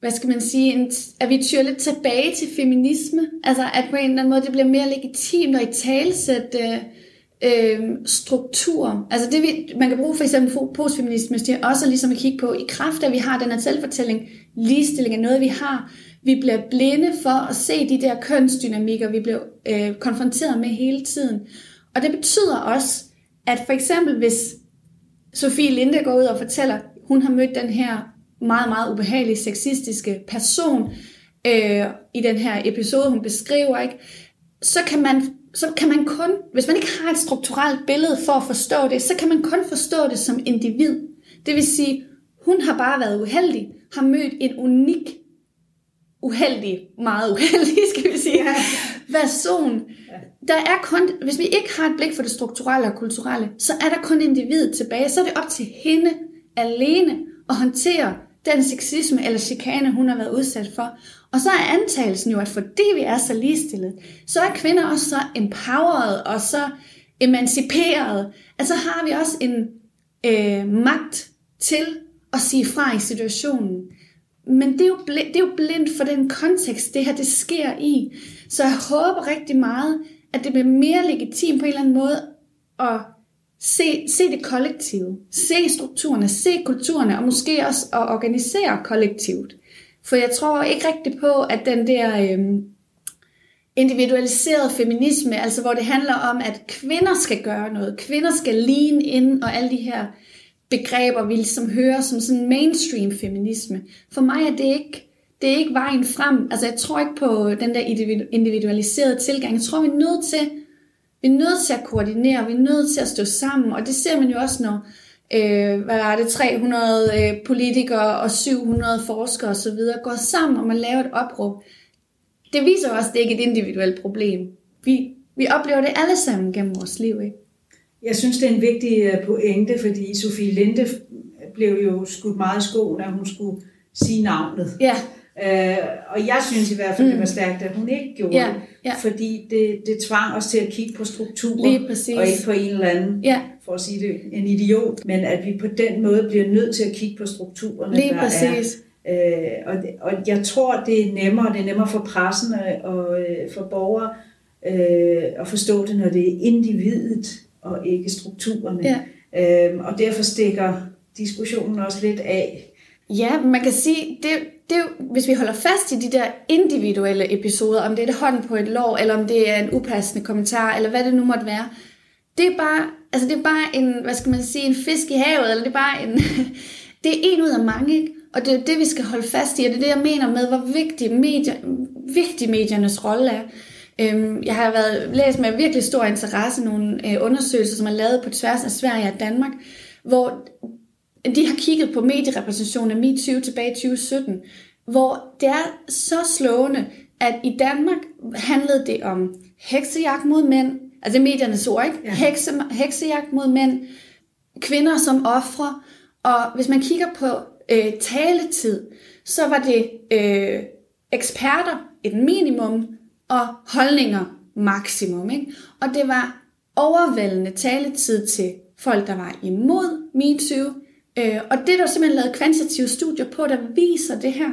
hvad skal man sige, en, at vi tyrer lidt tilbage til feminisme. Altså at på en eller anden måde, det bliver mere legitimt at i talsætte øh, struktur. Altså det, vi, man kan bruge for eksempel postfeminisme til også ligesom at kigge på, i kraft af, at vi har den her selvfortælling, ligestilling er noget, vi har. Vi bliver blinde for at se de der kønsdynamikker, vi bliver øh, konfronteret med hele tiden. Og det betyder også, at for eksempel hvis Sofie Linde går ud og fortæller, hun har mødt den her meget, meget ubehagelige, sexistiske person øh, i den her episode, hun beskriver, ikke? så kan man så kan man kun, hvis man ikke har et strukturelt billede for at forstå det, så kan man kun forstå det som individ. Det vil sige, hun har bare været uheldig, har mødt en unik, uheldig, meget uheldig, [LAUGHS] skal vi sige, ja person. Der er kun, hvis vi ikke har et blik for det strukturelle og kulturelle, så er der kun individet tilbage. Så er det op til hende alene at håndtere den sexisme eller chikane, hun har været udsat for. Og så er antagelsen jo, at fordi vi er så ligestillet, så er kvinder også så empowered og så emanciperet, at så har vi også en øh, magt til at sige fra i situationen. Men det er, jo blind, det er jo blindt for den kontekst, det her det sker i. Så jeg håber rigtig meget, at det bliver mere legitimt på en eller anden måde at se, se det kollektive, se strukturerne, se kulturerne, og måske også at organisere kollektivt. For jeg tror ikke rigtigt på, at den der øhm, individualiserede feminisme, altså hvor det handler om, at kvinder skal gøre noget, kvinder skal lean ind, og alle de her begreber, vi ligesom hører som sådan mainstream feminisme. For mig er det ikke, det er ikke vejen frem. Altså jeg tror ikke på den der individualiserede tilgang. Jeg tror, vi er nødt til, vi er nødt til at koordinere, vi er nødt til at stå sammen, og det ser man jo også, når øh, hvad var det, 300 øh, politikere og 700 forskere osv. går sammen om at lave et opråb. Det viser også, at det ikke er et individuelt problem. Vi, vi oplever det alle sammen gennem vores liv. Ikke? Jeg synes, det er en vigtig øh, pointe, fordi Sofie Linde blev jo skudt meget sko, når hun skulle sige navnet. Ja. Øh, og jeg synes i hvert fald, mm. det var stærkt, at hun ikke gjorde ja. det, ja. fordi det, det tvang os til at kigge på strukturer, og ikke på en eller anden, ja. for at sige det, en idiot, men at vi på den måde bliver nødt til at kigge på strukturerne, Lige der præcis. er. Øh, og, og jeg tror, det er nemmere, det er nemmere for pressen og øh, for borgere øh, at forstå det, når det er individet og ikke strukturerne. Ja. Øh, og derfor stikker diskussionen også lidt af. Ja, man kan sige, det, det hvis vi holder fast i de der individuelle episoder, om det er det hånd på et lår, eller om det er en upassende kommentar, eller hvad det nu måtte være, det er bare, altså det er bare en, hvad skal man sige, en fisk i havet, eller det er bare en, [LAUGHS] det er en ud af mange, ikke? Og det er det, vi skal holde fast i, og det er det, jeg mener med, hvor vigtig, medier, vigtig mediernes rolle er. Øhm, jeg har været læst med virkelig stor interesse nogle øh, undersøgelser, som er lavet på tværs af Sverige og Danmark, hvor de har kigget på medierepræsentationen af MeToo tilbage i 2017, hvor det er så slående, at i Danmark handlede det om heksejagt mod mænd, altså det er mediernes ord, ikke? Ja. Hekse, heksejagt mod mænd, kvinder som ofre, og hvis man kigger på øh, taletid, så var det øh, eksperter et minimum, og holdninger maksimum. Ikke? Og det var overvældende taletid til folk, der var imod MeToo. Øh, og det er der simpelthen lavet kvantitative studier på, der viser det her.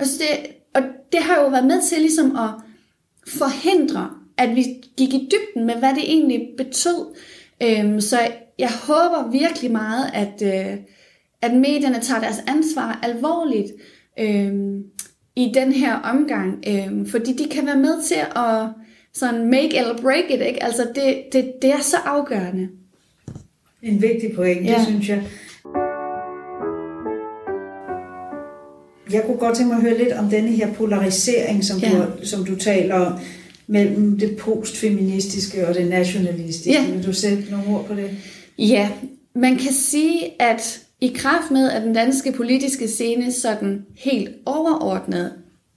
Og, så det, og det har jo været med til ligesom at forhindre, at vi gik i dybden med, hvad det egentlig betød. Øh, så jeg håber virkelig meget, at, øh, at medierne tager deres ansvar alvorligt øh, i den her omgang, øh, fordi de kan være med til at sådan make eller break it, ikke? Altså det, det, det er så afgørende. En vigtig point, ja. det synes jeg. Jeg kunne godt tænke mig at høre lidt om denne her polarisering, som, ja. du, som du taler om, mellem det postfeministiske og det nationalistiske. Ja. Vil du sætte nogle ord på det? Ja, man kan sige, at i kraft med, at den danske politiske scene sådan helt overordnet,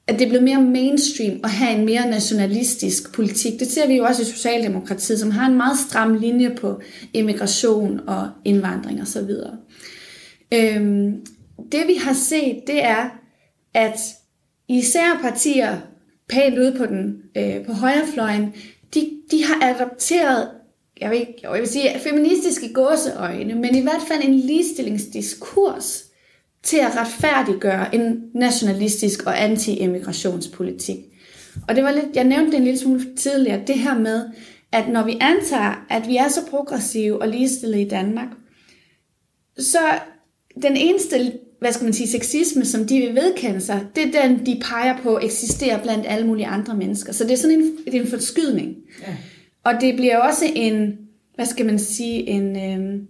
at det blev mere mainstream at have en mere nationalistisk politik. Det ser vi jo også i Socialdemokratiet, som har en meget stram linje på immigration og indvandring osv. Øhm, det vi har set, det er, at især partier pænt ude på den øh, på højrefløjen, de, de har adopteret jeg vil, jeg vil sige, feministiske gåseøjne, men i hvert fald en ligestillingsdiskurs til at retfærdiggøre en nationalistisk og anti-immigrationspolitik. Og det var lidt, jeg nævnte det en lille smule tidligere, det her med, at når vi antager, at vi er så progressive og ligestillede i Danmark, så den eneste, hvad skal man sige, sexisme, som de vil vedkende sig, det er den, de peger på eksisterer blandt alle mulige andre mennesker. Så det er sådan en, det er en forskydning. Ja. Og det bliver også en, hvad skal man sige, en, øh,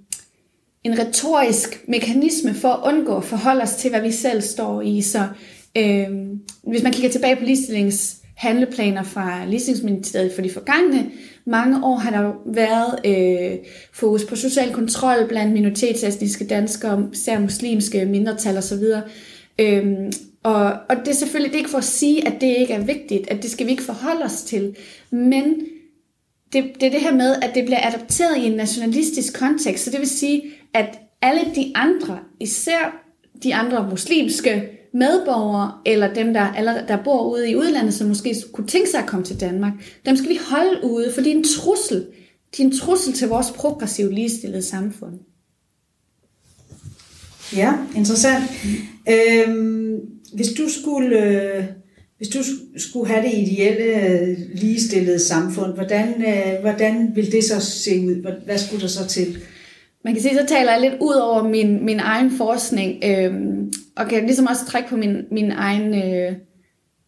en retorisk mekanisme for at undgå at forholde os til, hvad vi selv står i. Så øh, hvis man kigger tilbage på ligestillingshandleplaner fra ligestillingsministeriet for de forgangne mange år, har der været øh, fokus på social kontrol blandt minoritetsetniske danskere, især muslimske mindretal osv., Øhm, og, og det er selvfølgelig det er ikke for at sige, at det ikke er vigtigt, at det skal vi ikke forholde os til. Men det, det er det her med, at det bliver adopteret i en nationalistisk kontekst. Så det vil sige, at alle de andre, især de andre muslimske medborgere, eller dem, der, eller, der bor ude i udlandet, som måske kunne tænke sig at komme til Danmark, dem skal vi holde ude, for de er en trussel. De er en trussel til vores progressivt ligestillede samfund. Ja, interessant. Mm. Øhm, hvis du skulle... Øh hvis du skulle have det ideelle ligestillede samfund, hvordan, øh, hvordan vil det så se ud? Hvad skulle der så til? Man kan sige, så taler jeg lidt ud over min, min egen forskning, øh, og kan ligesom også trække på min, min egen, øh,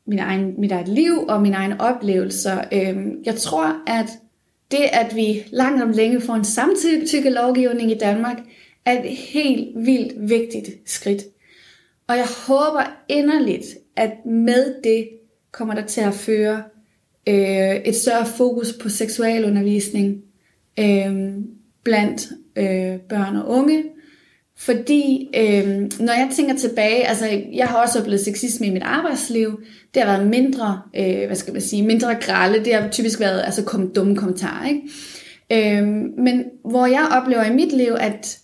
min egen, mit eget liv og mine egne oplevelser. Øh, jeg tror, at det, at vi langt om længe får en samtykke lovgivning i Danmark, er et helt vildt vigtigt skridt. Og jeg håber inderligt, at med det kommer der til at føre øh, et større fokus på seksualundervisning øh, blandt øh, børn og unge. Fordi øh, når jeg tænker tilbage, altså jeg har også oplevet sexisme i mit arbejdsliv. Det har været mindre, øh, hvad skal man sige, mindre grælde. Det har typisk været altså kom, dumme kommentarer. Ikke? Øh, men hvor jeg oplever i mit liv, at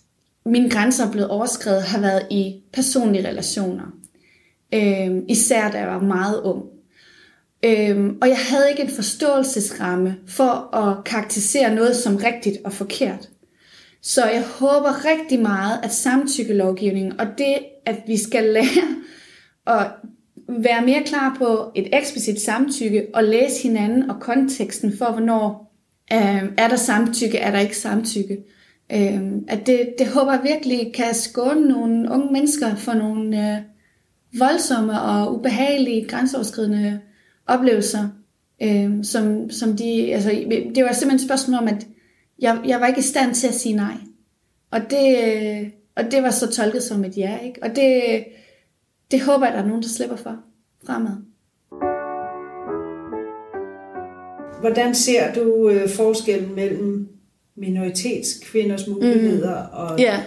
mine grænser er blevet overskrevet, har været i personlige relationer. Øh, især da jeg var meget ung. Øhm, og jeg havde ikke en forståelsesramme for at karakterisere noget som rigtigt og forkert. Så jeg håber rigtig meget, at samtykkelovgivningen og det, at vi skal lære at være mere klar på et eksplicit samtykke og læse hinanden og konteksten for, hvornår øhm, er der samtykke, er der ikke samtykke. Øhm, at det, det håber jeg virkelig kan skåne nogle unge mennesker for nogle øh, voldsomme og ubehagelige, grænseoverskridende oplevelser, øh, som, som de, altså, det var simpelthen et spørgsmål om, at jeg, jeg var ikke i stand til at sige nej. Og det, og det var så tolket som et ja, ikke? Og det, det håber jeg, der er nogen, der slipper for fremad. Hvordan ser du øh, forskellen mellem minoritetskvinders muligheder mm. og yeah.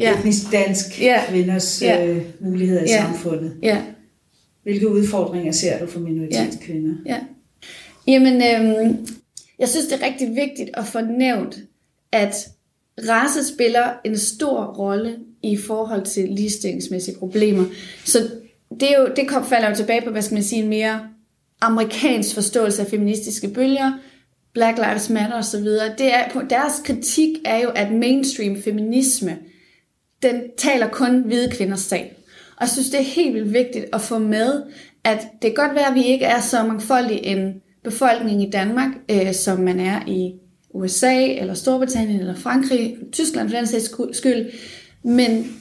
Yeah. etnisk dansk yeah. kvinders yeah. Øh, muligheder i yeah. samfundet? Yeah. Hvilke udfordringer ser du for minoritetskvinder? Ja. ja. Jamen, øhm, jeg synes, det er rigtig vigtigt at få nævnt, at race spiller en stor rolle i forhold til ligestillingsmæssige problemer. Så det, er jo, det kom, falder jo tilbage på, hvad skal man sige, en mere amerikansk forståelse af feministiske bølger, Black Lives Matter osv., det er, deres kritik er jo, at mainstream feminisme, den taler kun hvide kvinders sag. Og jeg synes, det er helt vildt vigtigt at få med, at det kan godt være, at vi ikke er så mangfoldige en befolkning i Danmark, øh, som man er i USA, eller Storbritannien, eller Frankrig, Tyskland for den sags skyld. Men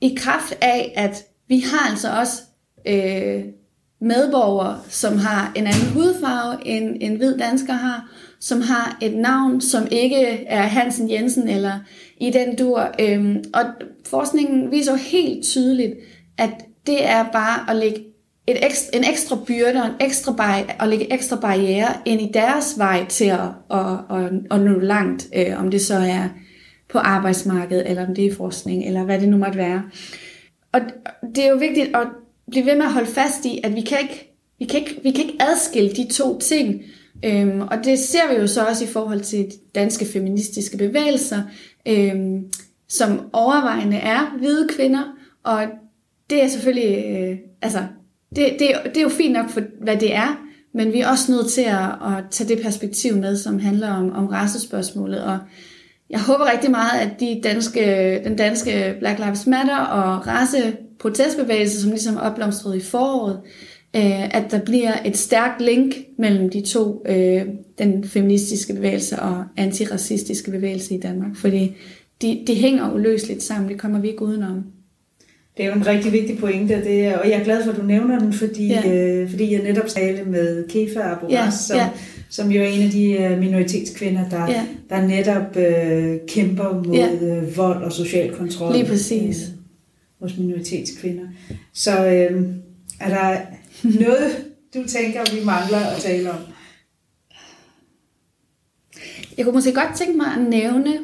i kraft af, at vi har altså også øh, medborgere, som har en anden hudfarve, end en hvid dansker har, som har et navn, som ikke er Hansen Jensen eller i den dur. Øhm, og forskningen viser jo helt tydeligt, at det er bare at lægge et ekstra, en ekstra byrde og en ekstra bar, at lægge ekstra barriere ind i deres vej til at, at, at, at nå langt, øh, om det så er på arbejdsmarkedet, eller om det er forskning, eller hvad det nu måtte være. Og det er jo vigtigt at blive ved med at holde fast i, at vi kan ikke, vi kan ikke, vi kan ikke adskille de to ting. Øhm, og det ser vi jo så også i forhold til de danske feministiske bevægelser, øhm, som overvejende er hvide kvinder, og det er selvfølgelig, øh, altså, det, det, det er jo fint nok for, hvad det er, men vi er også nødt til at, at tage det perspektiv med, som handler om, om racespørgsmålet, og jeg håber rigtig meget, at de danske, den danske Black Lives Matter og race protestbevægelse, som ligesom opblomstrede i foråret, øh, at der bliver et stærkt link mellem de to, øh, den feministiske bevægelse og antiracistiske bevægelse i Danmark, fordi de, de hænger uløseligt sammen, det kommer vi ikke udenom. Det er jo en rigtig vigtig pointe, og, det er, og jeg er glad for, at du nævner den, fordi, ja. øh, fordi jeg netop talte med Kefa Aboras, ja, som, ja. som jo er en af de øh, minoritetskvinder, der, ja. der netop øh, kæmper mod ja. øh, vold og social kontrol. Lige præcis. Hos minoritetskvinder. Så øh, er der noget, du tænker, vi mangler at tale om? Jeg kunne måske godt tænke mig at nævne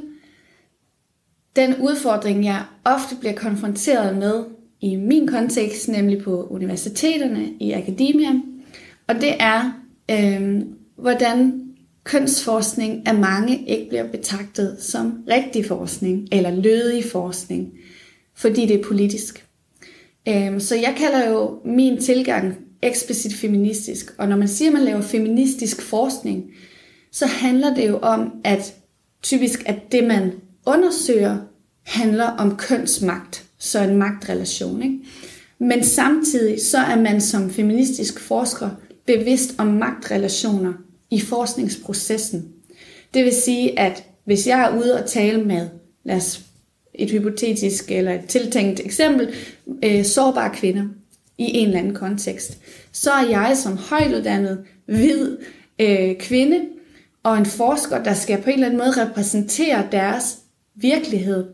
den udfordring, jeg ofte bliver konfronteret med i min kontekst, nemlig på universiteterne, i akademia, og det er, øh, hvordan kønsforskning af mange ikke bliver betragtet som rigtig forskning eller lødig forskning fordi det er politisk. Øhm, så jeg kalder jo min tilgang eksplicit feministisk, og når man siger, at man laver feministisk forskning, så handler det jo om, at typisk at det, man undersøger, handler om kønsmagt, så en magtrelation. Ikke? Men samtidig så er man som feministisk forsker bevidst om magtrelationer i forskningsprocessen. Det vil sige, at hvis jeg er ude og tale med, lad os et hypotetisk eller et tiltænkt eksempel, øh, sårbare kvinder i en eller anden kontekst, så er jeg som højtuddannet, hvid øh, kvinde og en forsker, der skal på en eller anden måde repræsentere deres virkelighed,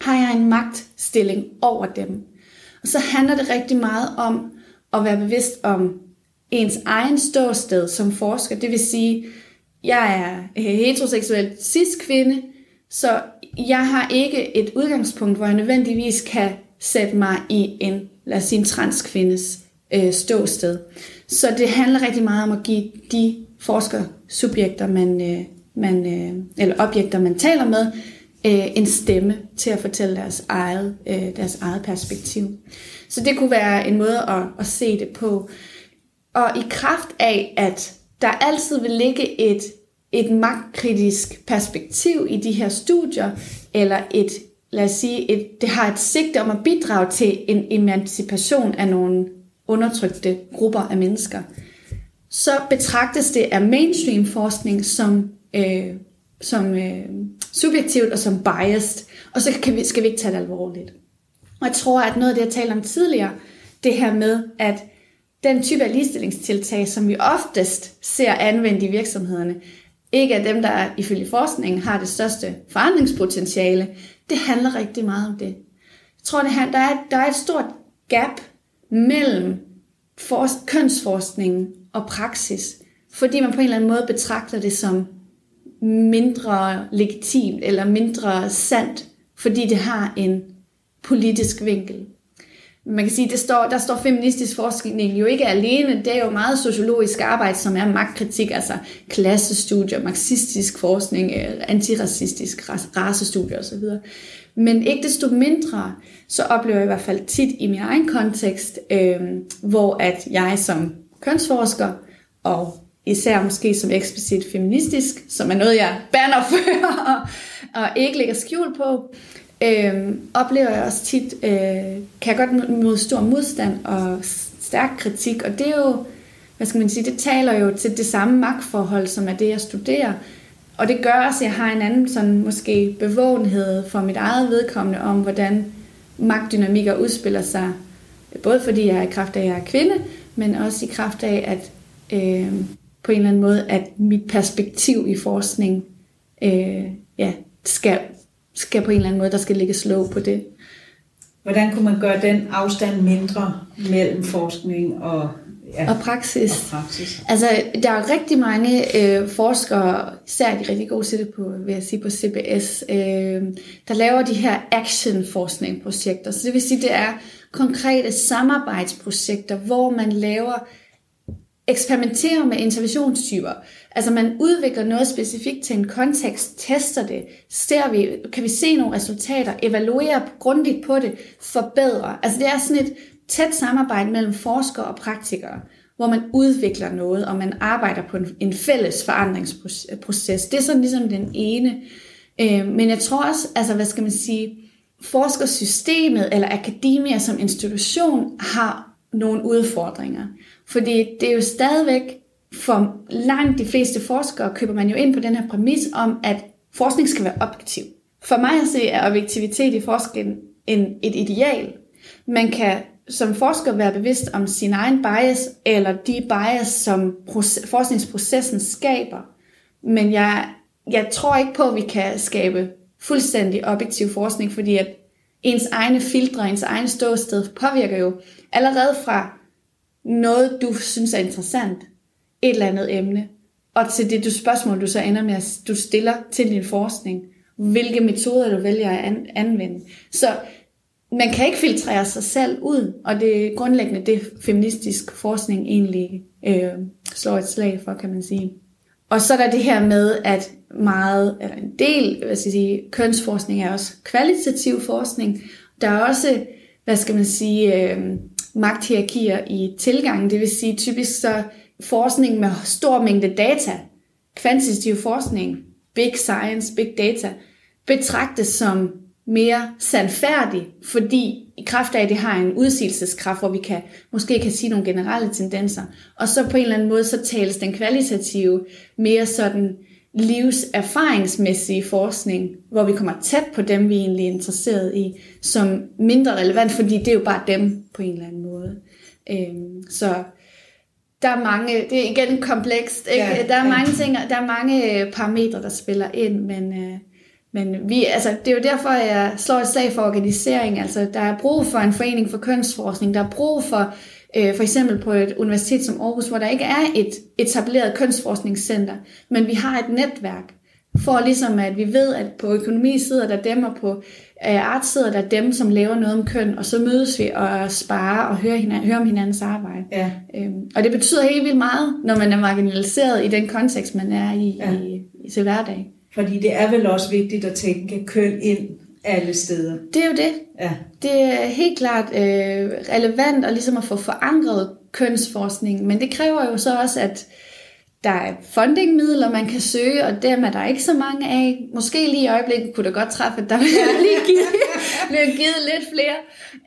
har jeg en magtstilling over dem. Og så handler det rigtig meget om at være bevidst om ens egen ståsted som forsker. Det vil sige, jeg er heteroseksuel cis-kvinde, så jeg har ikke et udgangspunkt, hvor jeg nødvendigvis kan sætte mig i en, lad os sige, en transkvindes øh, ståsted. Så det handler rigtig meget om at give de forskersubjekter, man, øh, man, øh, eller objekter, man taler med, øh, en stemme til at fortælle deres eget, øh, deres eget perspektiv. Så det kunne være en måde at, at se det på. Og i kraft af, at der altid vil ligge et et magtkritisk perspektiv i de her studier, eller et, lad os sige, et, det har et sigte om at bidrage til en emancipation af nogle undertrykte grupper af mennesker, så betragtes det af mainstream forskning som, øh, som øh, subjektivt og som biased, og så kan vi, skal vi ikke tage det alvorligt. Og jeg tror, at noget af det, jeg talte om tidligere, det her med, at den type af ligestillingstiltag, som vi oftest ser anvendt i virksomhederne, ikke er dem, der ifølge forskningen har det største forandringspotentiale. Det handler rigtig meget om det. Jeg tror, det her, der, er, der er et stort gap mellem for, kønsforskningen og praksis, fordi man på en eller anden måde betragter det som mindre legitimt eller mindre sandt, fordi det har en politisk vinkel man kan sige, det står, der står feministisk forskning jo ikke alene. Det er jo meget sociologisk arbejde, som er magtkritik, altså klassestudier, marxistisk forskning, øh, antiracistisk racestudier osv. Men ikke desto mindre, så oplever jeg i hvert fald tit i min egen kontekst, øh, hvor at jeg som kønsforsker og især måske som eksplicit feministisk, som er noget, jeg banner for og, [LAUGHS] og ikke lægger skjul på, øh, oplever jeg også tit, øh, kan jeg godt mod stor modstand og stærk kritik, og det er jo, hvad skal man sige, det taler jo til det samme magtforhold, som er det, jeg studerer. Og det gør også, at jeg har en anden sådan måske bevågenhed for mit eget vedkommende om, hvordan magtdynamikker udspiller sig. Både fordi jeg er i kraft af, at jeg er kvinde, men også i kraft af, at øh, på en eller anden måde, at mit perspektiv i forskning øh, ja, skal, skal på en eller anden måde, der skal ligge slå på det. Hvordan kunne man gøre den afstand mindre mellem forskning og ja, og praksis. Og praksis. Altså, der er rigtig mange øh, forskere, især de rigtig gode til det på, vil jeg sige, på CBS, øh, der laver de her action-forskning-projekter. Så det vil sige, det er konkrete samarbejdsprojekter, hvor man laver eksperimenterer med interventionstyper. Altså man udvikler noget specifikt til en kontekst, tester det, ser vi, kan vi se nogle resultater, evaluerer grundigt på det, forbedrer. Altså det er sådan et tæt samarbejde mellem forskere og praktikere, hvor man udvikler noget, og man arbejder på en, en fælles forandringsproces. Det er sådan ligesom den ene. Øh, men jeg tror også, altså hvad skal man sige, forskersystemet eller akademia som institution har nogle udfordringer. Fordi det er jo stadigvæk, for langt de fleste forskere køber man jo ind på den her præmis om, at forskning skal være objektiv. For mig at se er objektivitet i forskningen en, et ideal. Man kan som forsker være bevidst om sin egen bias, eller de bias, som forskningsprocessen skaber. Men jeg, jeg tror ikke på, at vi kan skabe fuldstændig objektiv forskning, fordi at ens egne filtre, ens egen ståsted påvirker jo allerede fra noget, du synes er interessant, et eller andet emne, og til det du spørgsmål, du så ender med, at du stiller til din forskning, hvilke metoder du vælger at anvende. Så man kan ikke filtrere sig selv ud, og det er grundlæggende det, feministisk forskning egentlig øh, slår et slag for, kan man sige. Og så er der det her med, at meget, eller en del, hvad skal jeg sige, kønsforskning er også kvalitativ forskning. Der er også, hvad skal man sige, øh, magthierarkier i tilgangen. Det vil sige typisk så forskning med stor mængde data, kvantitativ forskning, big science, big data, betragtes som mere sandfærdig, fordi i kraft af, at det har en udsigelseskraft, hvor vi kan, måske kan sige nogle generelle tendenser, og så på en eller anden måde, så tales den kvalitative mere sådan livserfaringsmæssige forskning, hvor vi kommer tæt på dem, vi egentlig er interesseret i, som mindre relevant, fordi det er jo bare dem på en eller anden måde. Øhm, så der er mange, det er igen komplekst, ikke? Ja, der er ja. mange ting, der er mange øh, parametre, der spiller ind, men, øh, men vi, altså, det er jo derfor, jeg slår et slag for organisering. Altså, der er brug for en forening for kønsforskning, der er brug for øh, for eksempel på et universitet som Aarhus, hvor der ikke er et etableret kønsforskningscenter, men vi har et netværk, for ligesom at vi ved, at på økonomi sidder der dem, og på øh, art sidder der dem, som laver noget om køn, og så mødes vi og sparer og hører, hinanden, hører om hinandens arbejde. Ja. Øhm, og det betyder helt vildt meget, når man er marginaliseret i den kontekst, man er i, ja. i, i til hverdag. Fordi det er vel også vigtigt at tænke køn ind alle steder. Det er jo det. Ja. Det er helt klart øh, relevant at, ligesom at få forankret kønsforskning, men det kræver jo så også, at der er fundingmidler, man kan søge, og dem er der ikke så mange af. Måske lige i øjeblikket kunne det godt træffe, at der lige givet, bliver givet lidt flere,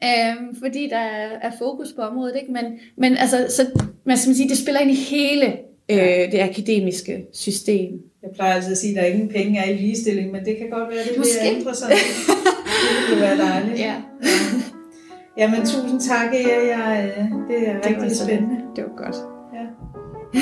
øh, fordi der er, er fokus på området. Ikke? Men, men altså, så, man skal sige, det spiller ind i hele øh, det akademiske system. Jeg plejer altid at sige, at der er ingen penge er i ligestilling, men det kan godt være, at det Måske. bliver interessant. det ville være dejligt. Ja. ja. Jamen, tusind tak, Ea. Jeg, øh, det er det rigtig spændende. Det var godt. [LAUGHS]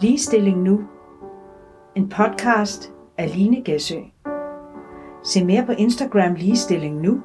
Ligestilling nu. En podcast af Line Gæsø. Se mere på Instagram Ligestilling Nu